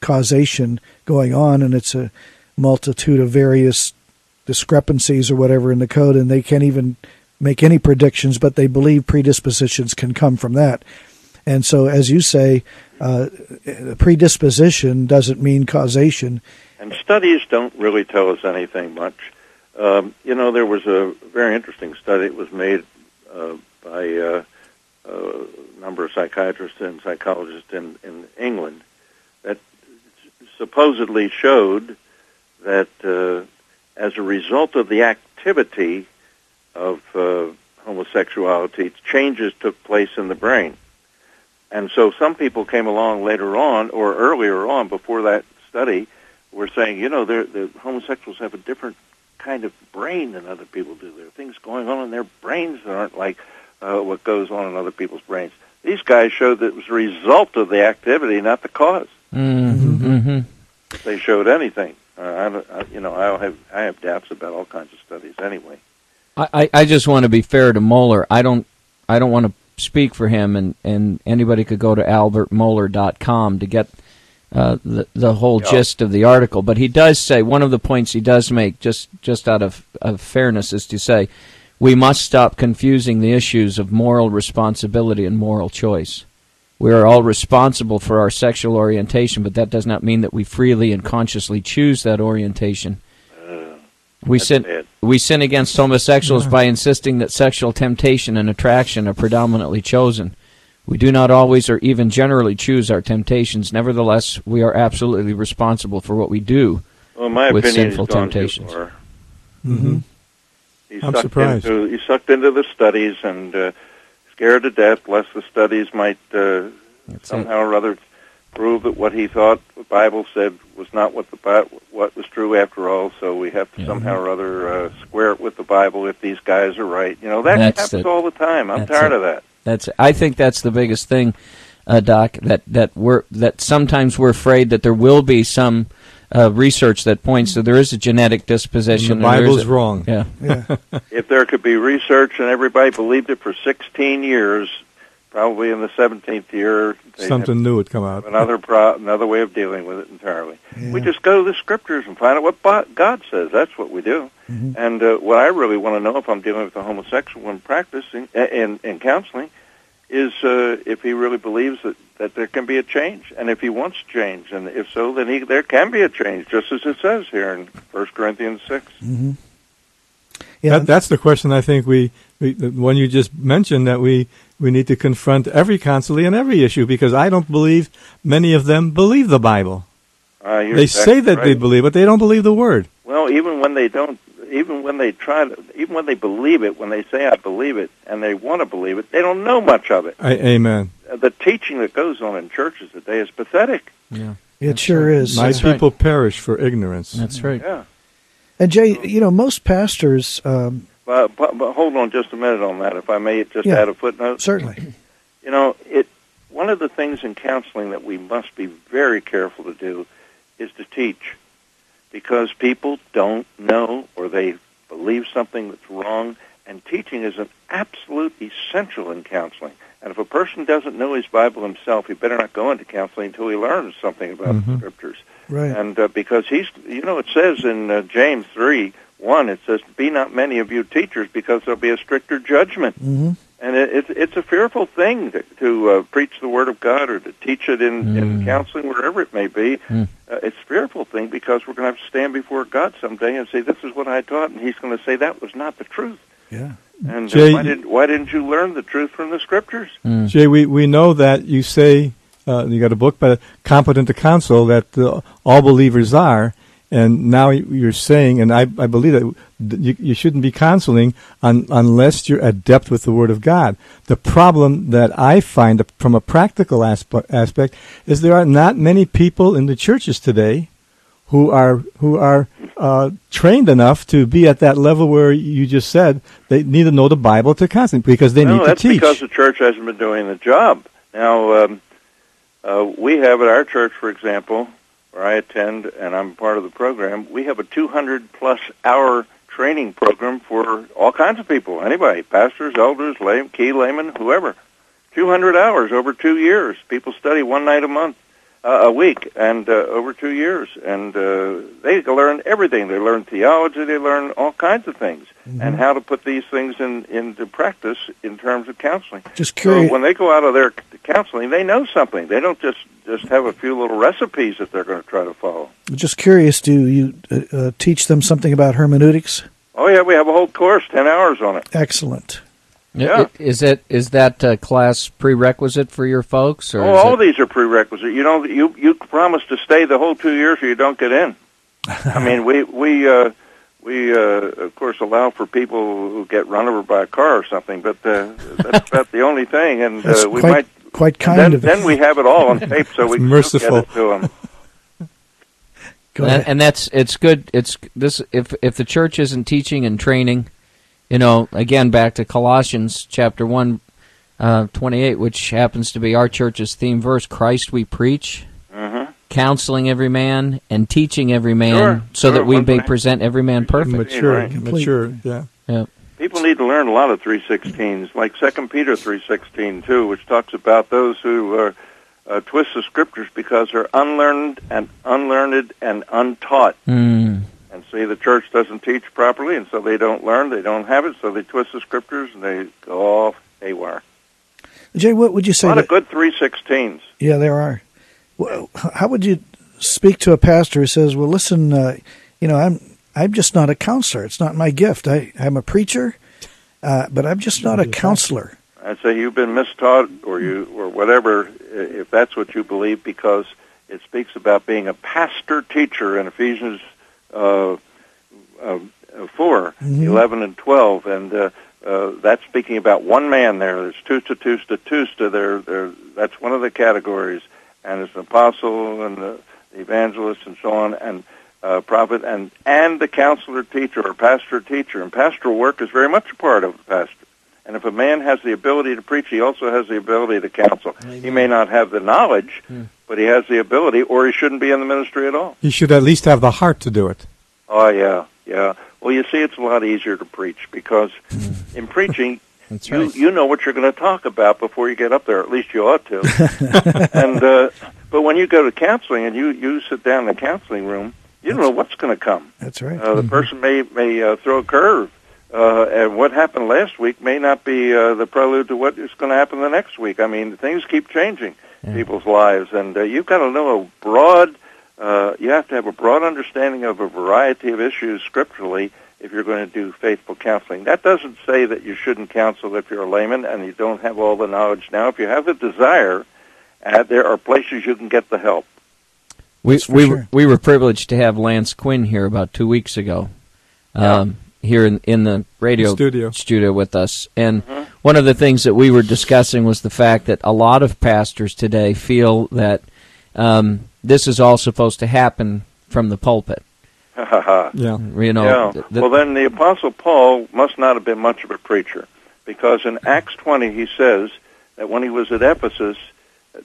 causation going on, and it's a multitude of various discrepancies or whatever in the code, and they can't even make any predictions, but they believe predispositions can come from that. And so, as you say, uh, predisposition doesn't mean causation. And studies don't really tell us anything much. Um, you know, there was a very interesting study that was made uh, by uh, a number of psychiatrists and psychologists in, in England that supposedly showed that uh, as a result of the activity of uh, homosexuality, changes took place in the brain. And so some people came along later on or earlier on before that study were saying, you know, the homosexuals have a different kind of brain than other people do. There are things going on in their brains that aren't like uh, what goes on in other people's brains. These guys showed that it was a result of the activity, not the because mm-hmm. Mm-hmm. They showed anything. Uh, I, I, you know, I have I have doubts about all kinds of studies anyway. I, I just want to be fair to Mohler. I don't I don't want to speak for him, and, and anybody could go to albertmohler.com to get uh, the the whole yep. gist of the article. But he does say one of the points he does make, just just out of, of fairness, is to say we must stop confusing the issues of moral responsibility and moral choice. We are all responsible for our sexual orientation, but that does not mean that we freely and consciously choose that orientation. Uh, we sin we sin against homosexuals by insisting that sexual temptation and attraction are predominantly chosen. We do not always or even generally choose our temptations. Nevertheless, we are absolutely responsible for what we do well, my with opinion, sinful temptations. Mm-hmm. He I'm sucked surprised. Into, he sucked into the studies and uh, scared to death, lest the studies might uh, somehow or other prove that what he thought the Bible said was not what the what was true after all. So we have to Yeah. somehow or other uh, square it with the Bible if these guys are right. You know that That's happens the- all the time. I'm that's tired it. of that. That's I think that's the biggest thing, uh, Doc. That that we're that sometimes we're afraid that there will be some uh, research that points to there is a genetic disposition. the and there is Bible's a- wrong. Yeah. Yeah. [laughs] If there could be research and everybody believed it for 16 years, probably in the 17th year, Something new would come out. another pro- another way of dealing with it entirely. Yeah. We just go to the scriptures and find out what God says. That's what we do. Mhm. And uh, what I really want to know if I'm dealing with a homosexual in practicing uh, in in counseling is uh, if he really believes that that there can be a change, and if he wants change, and if so, then he there can be a change, just as it says here in First Corinthians six. hmm Yeah. That, that's the question I think we, we, the one you just mentioned, that we, we need to confront every constantly and every issue because I don't believe many of them believe the Bible. Uh, They exactly say that they believe but they don't believe the Word. Well, even when they don't, even when they try to, even when they believe it, when they say I believe it, and they want to believe it, they don't know much of it. I, amen. Uh, The teaching that goes on in churches today is pathetic. Yeah. it sure is. My Uh, people perish for ignorance. That's right. Yeah. and Jay, you know, most pastors, um, But, but, but hold on just a minute on that, if I may just Yeah. add a footnote. certainly. You know, it. One of the things in counseling that we must be very careful to do is to teach, because people don't know or they believe something that's wrong, and teaching is an absolute essential in counseling. And if a person doesn't know his Bible himself, he better not go into counseling until he learns something about the Mhm. scriptures. Right. And uh, because he's, you know, it says in uh, James three one, it says, "Be not many of you teachers, because there'll be a stricter judgment." hmm And it, it's it's a fearful thing to, to uh, preach the word of God or to teach it in, in Mm. counseling, wherever it may be. Mm. Uh, it's a fearful thing because we're going to have to stand before God someday and say, "This is what I taught," and He's going to say that was not the truth. Yeah. And uh, why didn't why didn't you learn the truth from the scriptures? Mm. Jay, we, we know that you say, uh, you got a book by Competent to Counsel that uh, all believers are, and now you're saying, and I, I believe that you, you shouldn't be counseling un, unless you're adept with the Word of God. The problem that I find from a practical aspe- aspect is there are not many people in the churches today who are who are uh, trained enough to be at that level where you just said they need to know the Bible to constantly because they no, need to teach. that's because the church hasn't been doing the job. Now, um, uh, we have at our church, for example, where I attend and I'm part of the program, we have a 200 plus hour training program for all kinds of people, anybody, pastors, elders, lay, key laymen, whoever. 200 hours over two years. People study one night a month, a week, and uh, over two years, and uh, they learn everything. They learn theology. They learn all kinds of things, and how to put these things in into practice in terms of counseling. Just So curious. when they go out of their counseling, they know something. They don't just just have a few little recipes that they're going to try to follow. Just curious. Do you uh, uh, teach them something about hermeneutics? Oh yeah, we have a whole course, ten hours on it. Excellent. Yeah. Is it is that uh, class prerequisite for your folks, or Oh, all it- these are prerequisite. You know, you you promise to stay the whole two years, or you don't get in. I mean, we we uh, we uh, of course allow for people who get run over by a car or something, but uh, that's about the only thing. And That's uh, we quite might quite kind then, of then we have it all on [laughs] tape, so we It's can merciful. get it to them. Go and, and that's it's good. It's this if if the church isn't teaching and training, you know, again back to Colossians chapter one, uh, twenty eight, which happens to be our church's theme verse: Christ we preach, hmm counseling every man and teaching every man, Sure, so sure, that we may thing. present every man perfect. mature, Right. mature. Yeah. yeah. People need to learn a lot of 316s, like Second Peter 316 too, which talks about those who uh, uh, twist the scriptures because they're unlearned and unlearned and untaught. Mm. See, the church doesn't teach properly, and so they don't learn, they don't have it, so they twist the scriptures and they go off haywire. Jay, what would you say? A lot to- of good 316s. Yeah, there are. Well, how would you speak to a pastor who says, "Well, listen, uh, you know, I'm I'm just not a counselor. It's not my gift. I, I'm a preacher, uh, but I'm just not a counselor." I'd say you've been mistaught, or you, or whatever, if that's what you believe, because it speaks about being a pastor teacher in Ephesians uh, uh, four, Mhm. eleven and twelve, and uh, uh, that's speaking about one man there. There's tusta, tusta, tusta. There, there. That's one of the categories, and it's an apostle and the, the evangelist and so on, and uh, prophet, and and the counselor teacher or pastor teacher. And pastoral work is very much a part of the pastor. And if a man has the ability to preach, he also has the ability to counsel. He may not have the knowledge, but he has the ability, or he shouldn't be in the ministry at all. You should at least have the heart to do it. Oh yeah, yeah. Well, you see, it's a lot easier to preach because [laughs] in preaching, That's you right. you know what you're going to talk about before you get up there. At least you ought to. [laughs] and uh, but when you go to counseling and you you sit down in the counseling room, you don't know what's going to come. That's right. Uh, the person may may uh, throw a curve, uh, and what happened last week may not be uh, the prelude to what is going to happen the next week. I mean, things keep changing Yeah. people's lives, and uh, you've got to know a broad. Uh, you have to have a broad understanding of a variety of issues scripturally if you're going to do faithful counseling. That doesn't say that you shouldn't counsel if you're a layman and you don't have all the knowledge now. If you have the desire, uh, there are places you can get the help. We we sure. were, we were privileged to have Lance Quinn here about two weeks ago, um, here in in the radio Studio. studio with us, and Mhm. One of the things that we were discussing was the fact that a lot of pastors today feel that um, this is all supposed to happen from the pulpit. [laughs] Yeah. You know, yeah. th- th- well, then the Apostle Paul must not have been much of a preacher, because in Acts 20 he says that when he was at Ephesus,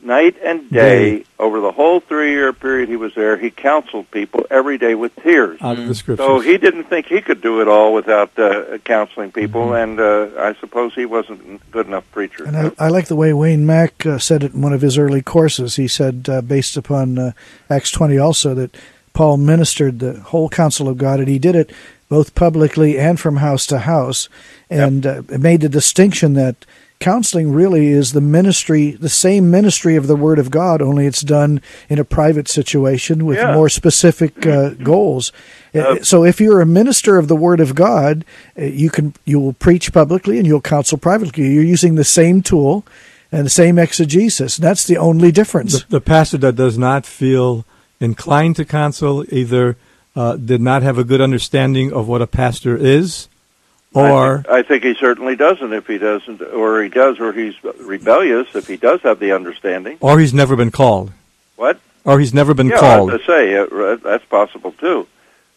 night and day, over the whole three-year period he was there, he counseled people every day with tears. Out of the scriptures. So he didn't think he could do it all without uh, counseling people, Mm-hmm. and uh, I suppose he wasn't a good enough preacher. And I, I like the way Wayne Mack uh, said it in one of his early courses. He said, uh, based upon uh, Acts 20 also, that Paul ministered the whole counsel of God, and he did it both publicly and from house to house, and uh, made the distinction that counseling really is the ministry, the same ministry of the Word of God, only it's done in a private situation with Yeah. more specific uh, goals. Uh, Uh, so if you're a minister of the Word of God, uh, you can you will preach publicly and you'll counsel privately. You're using the same tool and the same exegesis. That's the only difference. the, the pastor that does not feel inclined to counsel either uh, did not have a good understanding of what a pastor is, I or think, I think he certainly doesn't if he doesn't, or he does, or he's rebellious if he does have the understanding. or he's never been called. What? or he's never been yeah, called. as I say, uh, that's possible too.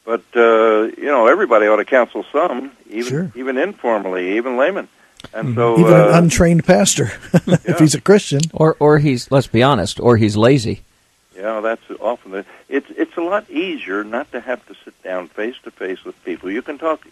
But uh, you know, everybody ought to counsel some, even Sure. even informally, even laymen. And so, Even uh, an untrained pastor, [laughs] if he's a Christian. Or or he's let's be honest, or he's lazy. Yeah, that's often the. It's it's a lot easier not to have to sit down face to face with people. You can talk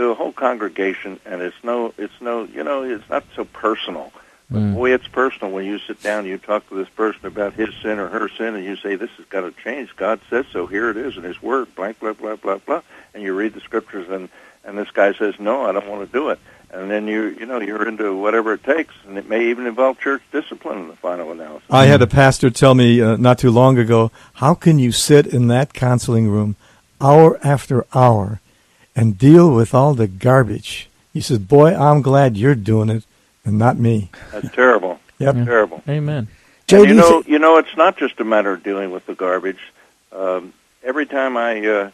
to a whole congregation, and it's no, it's no, you know, it's not so personal. But Mm. boy, it's personal when you sit down and you talk to this person about his sin or her sin, and you say, "This has got to change. God says so. Here it is in His Word." Blank, blah, blah, blah, blah. And you read the scriptures, and and this guy says, "No, I don't want to do it." And then you, you know, you're into whatever it takes, and it may even involve church discipline in the final analysis. I had a pastor tell me uh, not too long ago, "How can you sit in that counseling room hour after hour and deal with all the garbage?" He says, "Boy, I'm glad you're doing it and not me." That's terrible. Yep. Terrible. Amen. Jay, And you you know, you know, it's not just a matter of dealing with the garbage. Um, every time I uh,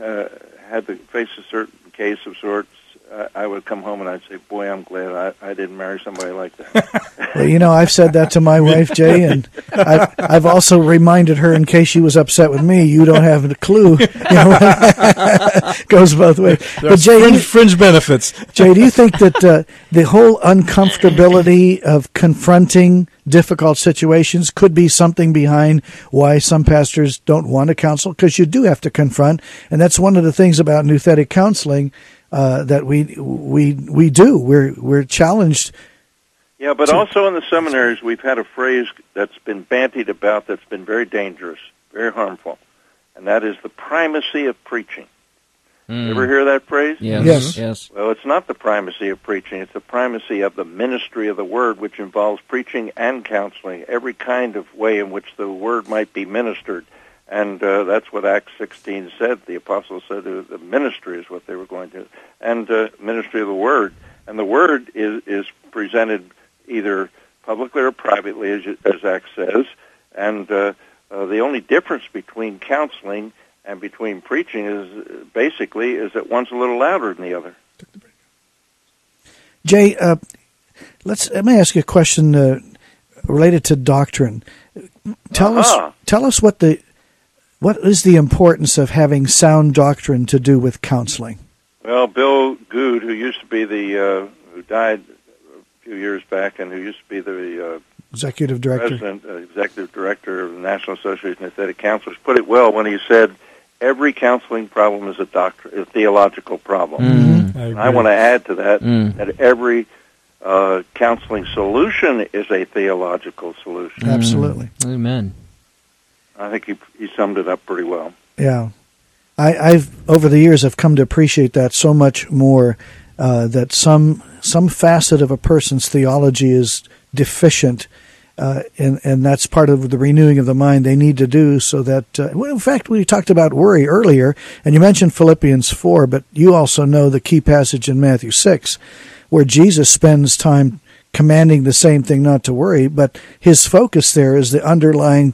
uh, had to face a certain case of sorts, uh, I would come home and I'd say, "Boy, I'm glad I, I didn't marry somebody like that." [laughs] Well, you know, I've said that to my wife, Jay, and I've, I've also reminded her in case she was upset with me, you don't have a clue. [laughs] You know, [laughs] goes both ways. But Jay, fringe, fringe benefits. Jay, do you think that uh, the whole uncomfortability of confronting difficult situations could be something behind why some pastors don't want to counsel? Because you do have to confront, and that's one of the things about nouthetic counseling uh, that we we we do. We're we're challenged. yeah, but also in the seminaries, we've had a phrase that's been bantied about that's been very dangerous, very harmful, and that is the primacy of preaching. Mm. Ever hear that phrase? Yes. Yes. Yes. Well, it's not the primacy of preaching. It's the primacy of the ministry of the word, which involves preaching and counseling, every kind of way in which the word might be ministered. And uh, that's what Acts 16 said. The apostles said the ministry is what they were going to, and uh, ministry of the word. And the word is, is presented either publicly or privately, as, as Acts says. And uh, uh, the only difference between counseling and between preaching is basically is that one's a little louder than the other. Jay, uh, let's let me ask you a question uh, related to doctrine. Tell Uh-huh. us tell us what the what is the importance of having sound doctrine to do with counseling? Well, Bill Goode, who used to be the uh, who died a few years back, and who used to be the uh, Executive director. president, uh, executive director of the National Association of Nouthetic Counselors, put it well when he said, "Every counseling problem is a doctor, a theological problem." Mm-hmm. And I want to add to that Mm. that every uh, counseling solution is a theological solution. Absolutely. Amen. I think he he summed it up pretty well. Yeah, I, I've over the years I've come to appreciate that so much more. Uh, that some some facet of a person's theology is deficient, uh, and and that's part of the renewing of the mind they need to do. So that, uh, well, in fact, we talked about worry earlier, and you mentioned Philippians four, but you also know the key passage in Matthew six, where Jesus spends time commanding the same thing, not to worry, but his focus there is the underlying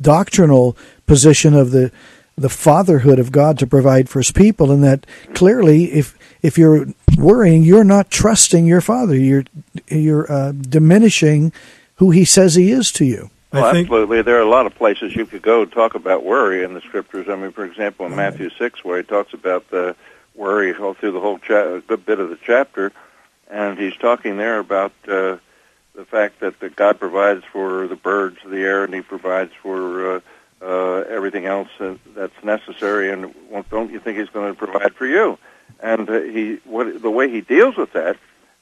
doctrinal position of the the fatherhood of God to provide for his people and that clearly if if you're worrying you're not trusting your father you're you're uh, diminishing who he says he is to you Well, I think absolutely. There are a lot of places you could go to talk about worry in the scriptures. I mean, for example, in Matthew six, where he talks about the worry all through the whole cha- a good bit of the chapter, and he's talking there about uh, the fact that, that God provides for the birds of the air, and He provides for uh, uh, everything else uh, that's necessary. And well, don't you think He's going to provide for you? And uh, he, what the way he deals with that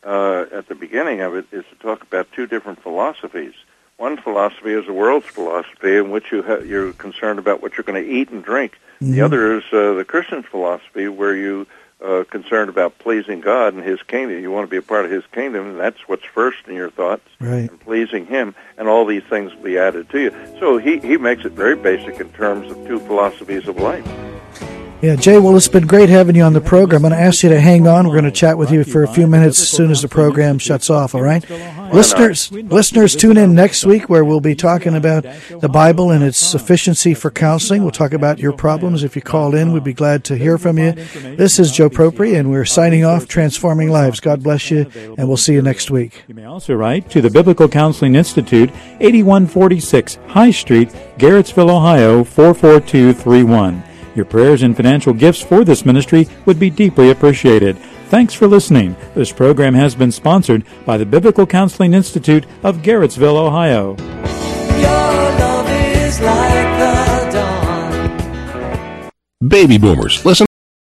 uh, at the beginning of it is to talk about two different philosophies. One philosophy is the world's philosophy, in which you ha- you're concerned about what you're going to eat and drink. The other is uh, the Christian philosophy, where you uh, Uh, concerned about pleasing God and His kingdom. You want to be a part of His kingdom, and that's what's first in your thoughts, Right. and pleasing Him, and all these things will be added to you. So he he makes it very basic in terms of two philosophies of life. Yeah, Jay, well, it's been great having you on the program. I'm going to ask you to hang on. We're going to chat with you for a few minutes as soon as the program shuts off, all right? Listeners, listeners, tune in next week where we'll be talking about the Bible and its sufficiency for counseling. We'll talk about your problems. If you call in, we'd be glad to hear from you. This is Joe Propri, and we're signing off, Transforming Lives. God bless you, and we'll see you next week. You may also write to the Biblical Counseling Institute, 8146 High Street, Garrettsville, Ohio, 44231. Your prayers and financial gifts for this ministry would be deeply appreciated. Thanks for listening. This program has been sponsored by the Biblical Counseling Institute of Garrettsville, Ohio. Baby boomers, listen